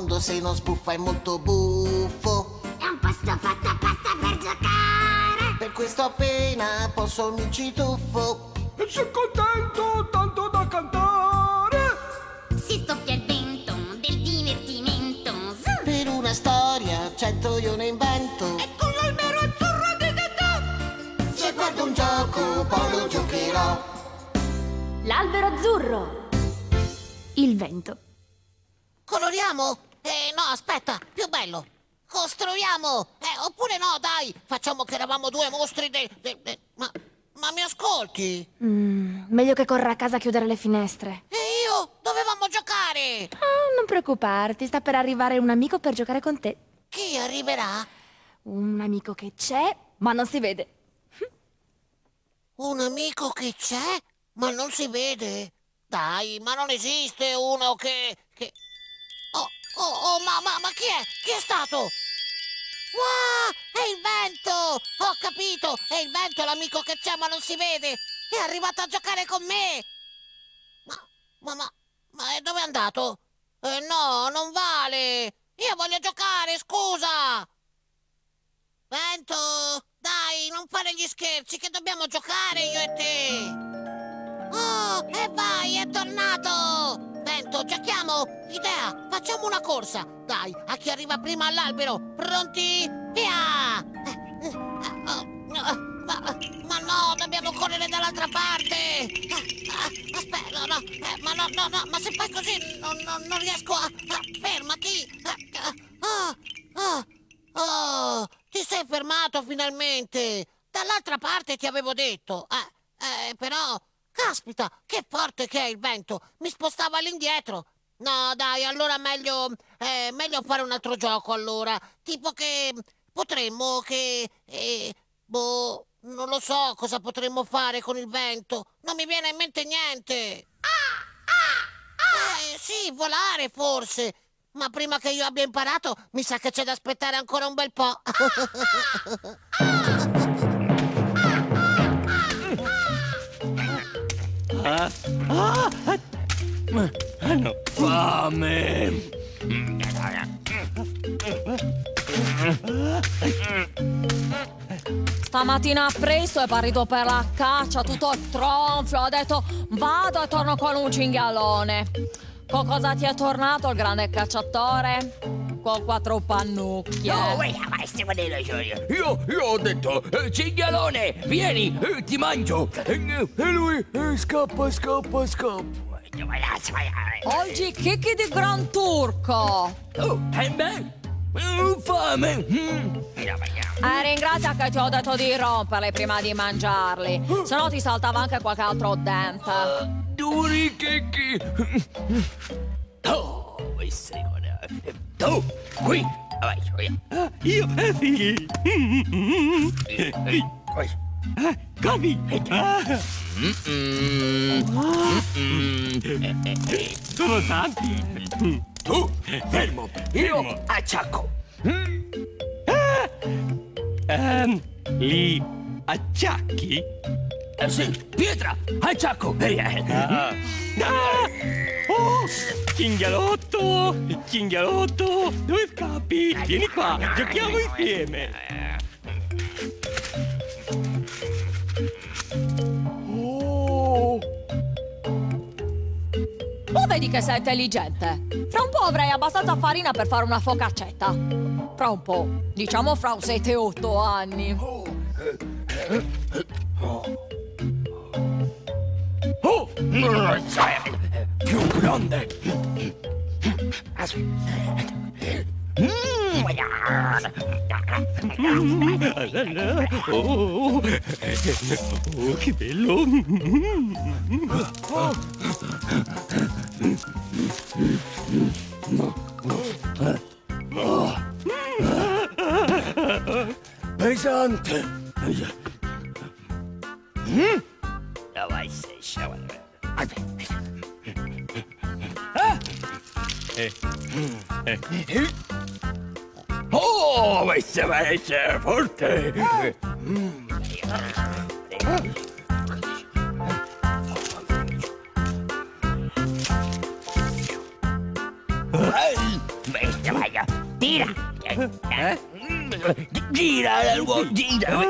mondo se non sbuffa è molto buffo. È un posto fatto apposta per giocare. Per questo appena posso mi ci tuffo. E sono contento tanto da cantare. Si stoppia il vento del divertimento. Per una storia cento io ne invento. E con l'albero azzurro di Dedà. Se guardo un gioco poi lo giocherò. L'albero azzurro. Il vento. Coloriamo? Eh, no, aspetta, più bello. Costruiamo! Eh, oppure no, dai, facciamo che eravamo due mostri de... de- de- ma, ma mi ascolti? Mm, meglio che corra a casa a chiudere le finestre. E io? Dovevamo giocare! Ah, non preoccuparti, sta per arrivare un amico per giocare con te. Chi arriverà? Un amico che c'è, ma non si vede. Un amico che c'è, ma non si vede. Dai, ma non esiste uno che... che... Oh, oh, ma, ma, ma chi è? Chi è stato? Wow, è il vento! Ho capito, è il vento l'amico che c'è ma non si vede. È arrivato a giocare con me. Ma, ma, ma, ma dove è andato? Eh, no, non vale. Io voglio giocare, scusa. Vento, dai, non fare gli scherzi, che dobbiamo giocare io e te. Oh, e vai, tornato! Vento, giochiamo! Idea, facciamo una corsa! Dai, a chi arriva prima all'albero! Pronti? Via! Oh, no, Ma, no, dobbiamo correre dall'altra parte! Aspetta, no, eh, ma no, no, no, ma se fai così non, non- non riesco a... Fermati! Ah, oh, ti sei fermato finalmente! Dall'altra parte ti avevo detto! Eh, eh, però... Caspita, che forte che è il vento! Mi spostava all'indietro! No, dai, allora meglio, eh, meglio fare un altro gioco allora. Tipo che potremmo che... eh, boh, non lo so cosa potremmo fare con il vento. Non mi viene in mente niente. Eh, sì, volare forse. Ma prima che io abbia imparato, mi sa che c'è da aspettare ancora un bel po'. Ah, ah, hanno fame. Stamattina presto è partito per la caccia, tutto tronfio, ha detto vado e torno con un cinghialone. Con cosa ti è tornato il grande cacciatore? Con quattro pannucchie. No, wait, ma stiamo dicendo io. Io, io ho detto, eh, cinghialone, vieni, eh, ti mangio. E, e lui eh, scappa, scappa, scappa. Oggi chicchi di Gran Turco. Oh, e beh, eh, fame. Mm. Eh, ringrazia che ti ho detto di romperli prima di mangiarli. Se no ti saltava anche qualche altro dente. Duri chicchi. Oh, buona. Tu, qui. Vai, via. Io, eh, sì. Ah, Capi. Ah. Sono tanti. Tu, fermo. Io acciacco. Ah. Ehm, li acciacchi? Eh, sì, pietra, acciacco. Ah. Oh, cinghialotto, cinghialotto, dove scappi? Vieni qua, giochiamo insieme. Oh, Tu vedi che sei intelligente. Fra un po' avrai abbastanza farina per fare una focaccetta. Fra un po', diciamo fra un 7-8 anni. oh, più grande. Oh, oh, che bello! Pesante! Dawaj, Oh, vai se vai essere forte! Tira! Tira, gira, gira!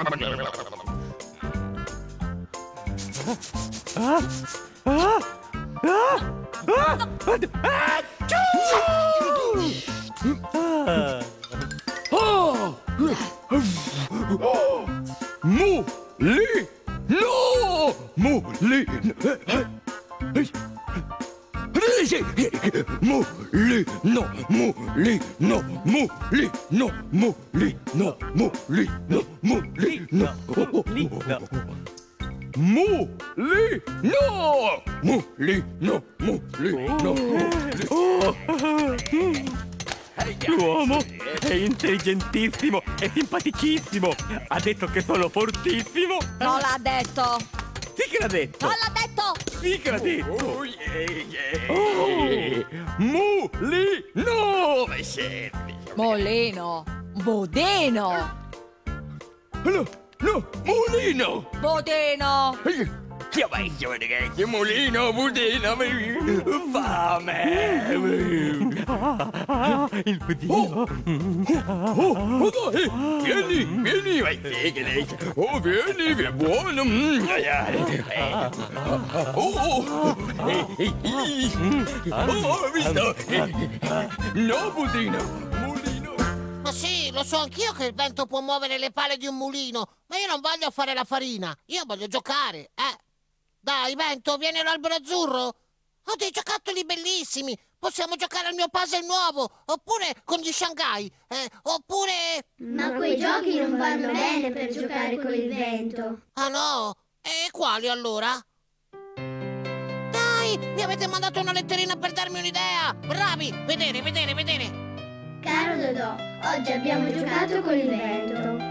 li no mu li mu li no mu li no mu li no mu li no mu li no mu li no mu L'uomo è intelligentissimo e simpaticissimo. Ha detto che sono fortissimo. Non l'ha detto! Sì che l'ha detto. Non l'ha detto! Sì che l'ha detto. Oh, yeah, yeah. Mu li no ma serve Molino! Bodino! No, no, mulino! Bodino! Che vai, ragazzi, mulino, budino, fame! Ah, il budino. Oh, oh, dai, vieni, vieni, vai. Oh, vieni, che è buono! mm, ai, ai. Oh, oh, eh, eh, eh. oh, hai visto? No, budino, mulino! Ma sì, lo so anch'io che il vento può muovere le pale di un mulino, ma io non voglio fare la farina, io voglio giocare, eh. Dai, vento, vieni all'albero azzurro. Ho dei giocattoli bellissimi. Possiamo giocare al mio puzzle nuovo, oppure con gli Shanghai, eh, oppure... Ma quei giochi non vanno bene per giocare con il vento. Ah no? E quali allora? Dai, mi avete mandato una letterina per darmi un'idea. Bravi, vedere, vedere, vedere. Caro Dodò, oggi abbiamo giocato con il vento.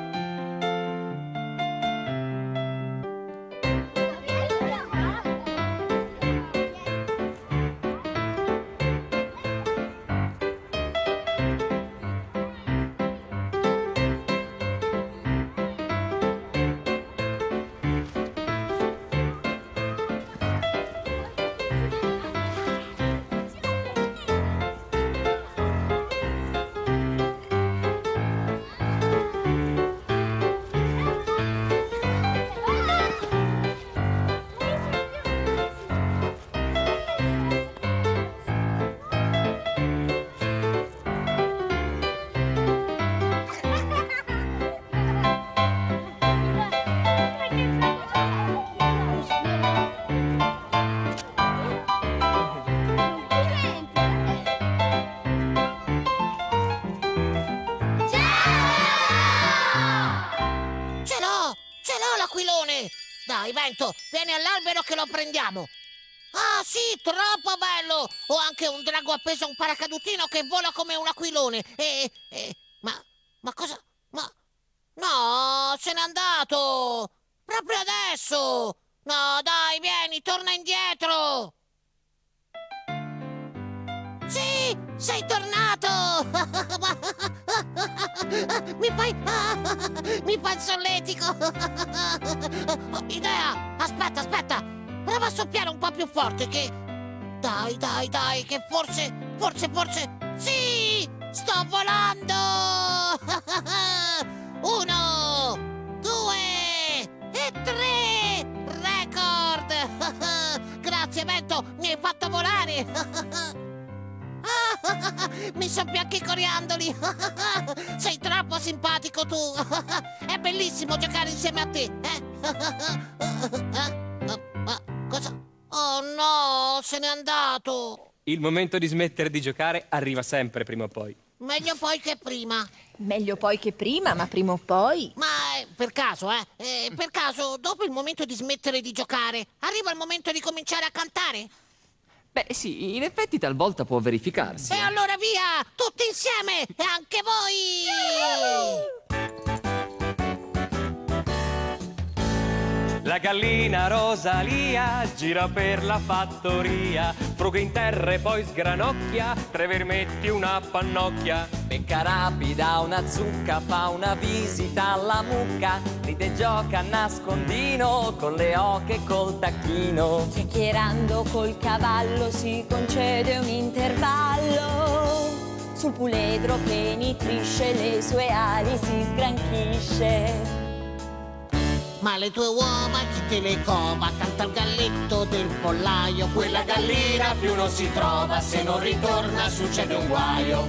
Dai, vento, vieni all'albero che lo prendiamo. Ah, sì, troppo bello! Ho anche un drago appeso a un paracadutino che vola come un aquilone. E, e- ma, ma cosa? Ma, no, se n'è andato! Proprio adesso! No, dai, vieni, torna indietro! Sì, sei tornato! Mi fai... Mi fai solletico! Idea! Aspetta, aspetta! Prova a soffiare un po' più forte che... Dai, dai, dai, che forse... Forse, forse... Sì! Sto volando! Uno! Due! E tre! Record! Grazie, Vento! Mi hai fatto volare! Mi anche i coriandoli! Sei troppo simpatico tu! È bellissimo giocare insieme a te! eh? Ma Cosa? Oh no, se n'è andato! Il momento di smettere di giocare arriva sempre prima o poi. Meglio poi che prima. Meglio poi che prima, ma prima o poi. Ma eh, per caso, eh? eh? Per caso, dopo il momento di smettere di giocare, arriva il momento di cominciare a cantare? Beh, sì, in effetti talvolta può verificarsi. E allora via! Tutti insieme! E anche voi! La gallina Rosalia gira per la fattoria, fruga in terra e poi sgranocchia, tre vermetti una pannocchia. Becca rapida una zucca, fa una visita alla mucca, ride e gioca a nascondino con le oche e col tacchino. Chiacchierando col cavallo si concede un intervallo. Sul puledro che nitrisce le sue ali si sgranchisce. Ma le tue uova chi te le cova? Canta il galletto del pollaio. Quella gallina più non si trova, se non ritorna succede un guaio.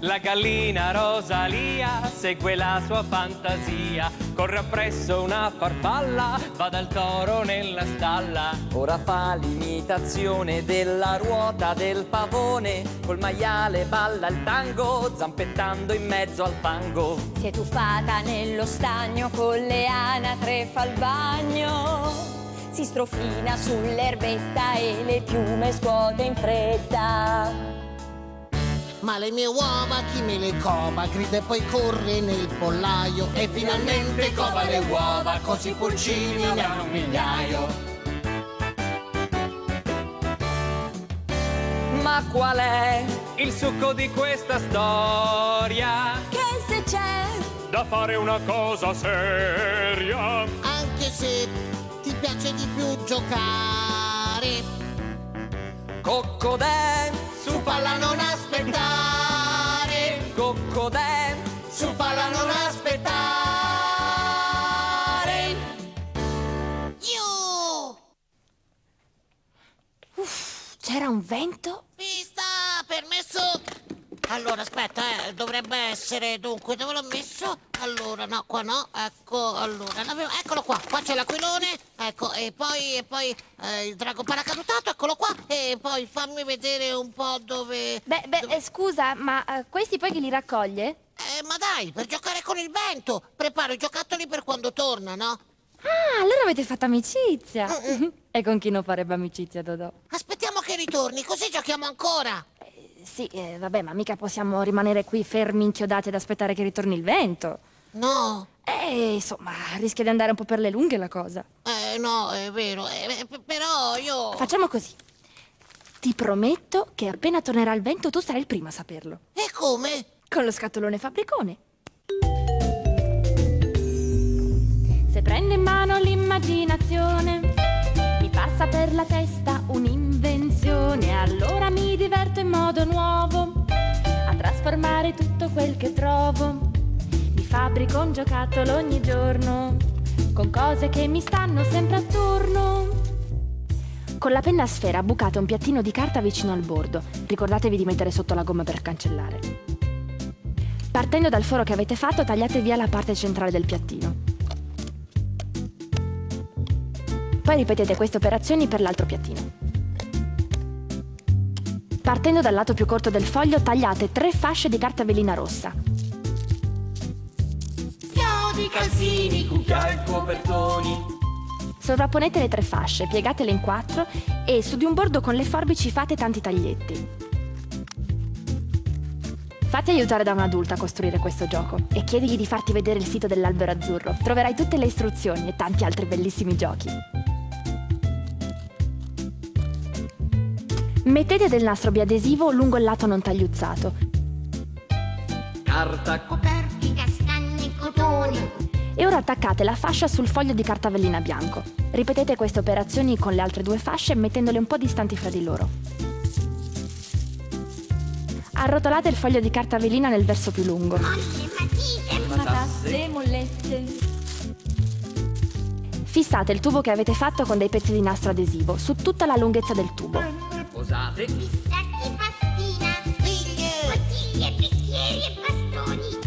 La gallina Rosalia segue la sua fantasia, corre appresso una farfalla, va dal toro nella stalla. Ora fa l'imitazione della ruota del pavone, col maiale balla il tango, zampettando in mezzo al fango. Si è tuffata nello stagno con le anatre fa il bagno. Si strofina sull'erbetta e le piume scuote in fretta. Ma le mie uova chi me le cova? Grida e poi corre nel pollaio. E finalmente cova le uova, così i pulcini ne hanno un migliaio. Ma qual è? Il succo di questa storia, Che se c'è da fare una cosa seria. Anche se ti piace di più giocare. Coccodè, Un vento? Pista, permesso. Allora, aspetta, eh, dovrebbe essere, dunque, dove l'ho messo? Allora, no, qua no, ecco, allora, eccolo qua, qua c'è l'aquilone, ecco, e poi, e poi eh, il drago paracadutato, eccolo qua, e poi fammi vedere un po' dove... Beh, beh, dove- eh, scusa, ma eh, questi poi chi li raccoglie? Eh, ma dai, per giocare con il vento, preparo i giocattoli per quando torna, no? Ah, allora avete fatto amicizia. e con chi non farebbe amicizia, Dodò? Aspettiamo che ritorni, così giochiamo ancora. Sì, eh, vabbè, ma mica possiamo rimanere qui fermi, inchiodati ad aspettare che ritorni il vento. No, Eh, insomma, rischia di andare un po' per le lunghe la cosa. eh, no, è vero, eh, p- però io... Facciamo così. Ti prometto che appena tornerà il vento tu sarai il primo a saperlo. E come? Con lo scatolone fabbricone. Se prendo in mano l'immaginazione, passa per la testa un'invenzione. Allora mi diverto in modo nuovo a trasformare tutto quel che trovo. Mi fabbrico un giocattolo ogni giorno con cose che mi stanno sempre attorno. Con la penna a sfera bucate un piattino di carta vicino al bordo. Ricordatevi di mettere sotto la gomma per cancellare. Partendo dal foro che avete fatto, tagliate via la parte centrale del piattino. Poi ripetete queste operazioni per l'altro piattino. Partendo dal lato più corto del foglio, tagliate tre fasce di carta velina rossa. Chiodi, calzini, cucchiai, copertoni. Sovrapponete le tre fasce, piegatele in quattro e su di un bordo con le forbici fate tanti taglietti. Fatti aiutare da un adulto a costruire questo gioco e chiedigli di farti vedere il sito dell'albero azzurro. Troverai tutte le istruzioni e tanti altri bellissimi giochi. Mettete del nastro biadesivo lungo il lato non tagliuzzato. Carta, Coperti, castagne e cotoni. E ora attaccate la fascia sul foglio di carta velina bianco. Ripetete queste operazioni con le altre due fasce mettendole un po' distanti fra di loro. Arrotolate il foglio di carta velina nel verso più lungo. Molle, matite. Matasse, mollette. Fissate il tubo che avete fatto con dei pezzi di nastro adesivo su tutta la lunghezza del tubo. Posate, Pistacchi, pastina. figlie. Bottiglie, bicchieri e bastoni.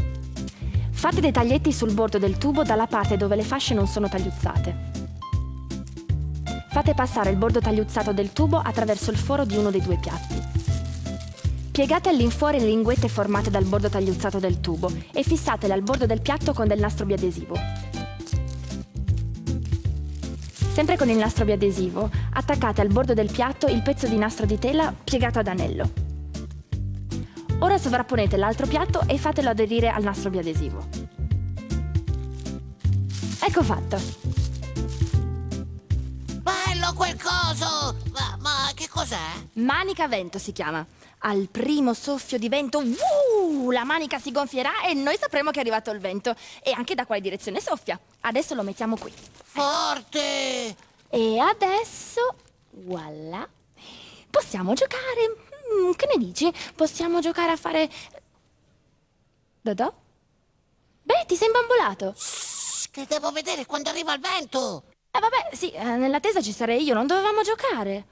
Fate dei taglietti sul bordo del tubo dalla parte dove le fasce non sono tagliuzzate. Fate passare il bordo tagliuzzato del tubo attraverso il foro di uno dei due piatti. Piegate all'infuori le linguette formate dal bordo tagliuzzato del tubo e fissatele al bordo del piatto con del nastro biadesivo. Sempre con il nastro biadesivo, attaccate al bordo del piatto il pezzo di nastro di tela piegato ad anello. Ora sovrapponete l'altro piatto e fatelo aderire al nastro biadesivo. Ecco fatto. Bello quel coso! Ma, ma che cos'è? Manica vento si chiama. Al primo soffio di vento, uh, la manica si gonfierà e noi sapremo che è arrivato il vento e anche da quale direzione soffia. Adesso lo mettiamo qui. Forte! E adesso, voilà, possiamo giocare. Mm, che ne dici? Possiamo giocare a fare... Dodò? Beh, ti sei imbambolato. Shh, che devo vedere quando arriva il vento! Eh vabbè, sì, eh, nell'attesa ci sarei io, non dovevamo giocare.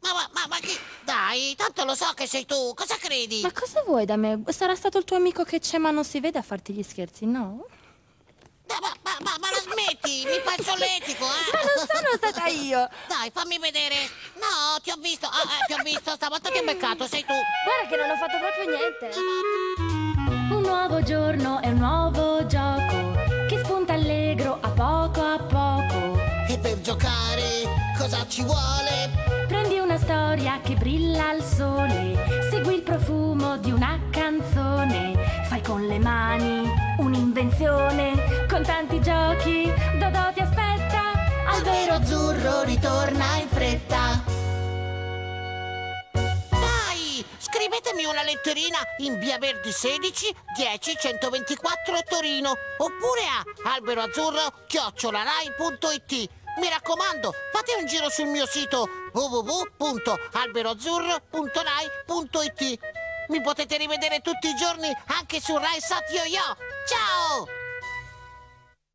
Ma, ma, ma, ma che... Dai, tanto lo so che sei tu, cosa credi? Ma cosa vuoi da me? Sarà stato il tuo amico che c'è ma non si vede a farti gli scherzi, no? Ma, ma, ma, ma, la smetti, mi solletico, eh? Ma non sono stata io! Dai, fammi vedere. No, ti ho visto, ah, eh, ti ho visto, stavolta ti ho beccato, sei tu. Guarda che non ho fatto proprio niente. Un nuovo giorno e un nuovo gioco che spunta allegro a poco a poco. E per giocare cosa ci vuole? Prendi storia che brilla al sole, segui il profumo di una canzone, fai con le mani un'invenzione, con tanti giochi, Dodò ti aspetta, albero azzurro ritorna in fretta. Dai, scrivetemi una letterina in via Verdi 16 10 124 Torino oppure a alberoazzurro chiocciolarai.it. Mi raccomando, fate un giro sul mio sito www.alberoazzurro.rai.it. Mi potete rivedere tutti i giorni anche su Rai Sat Yo Yo. Ciao!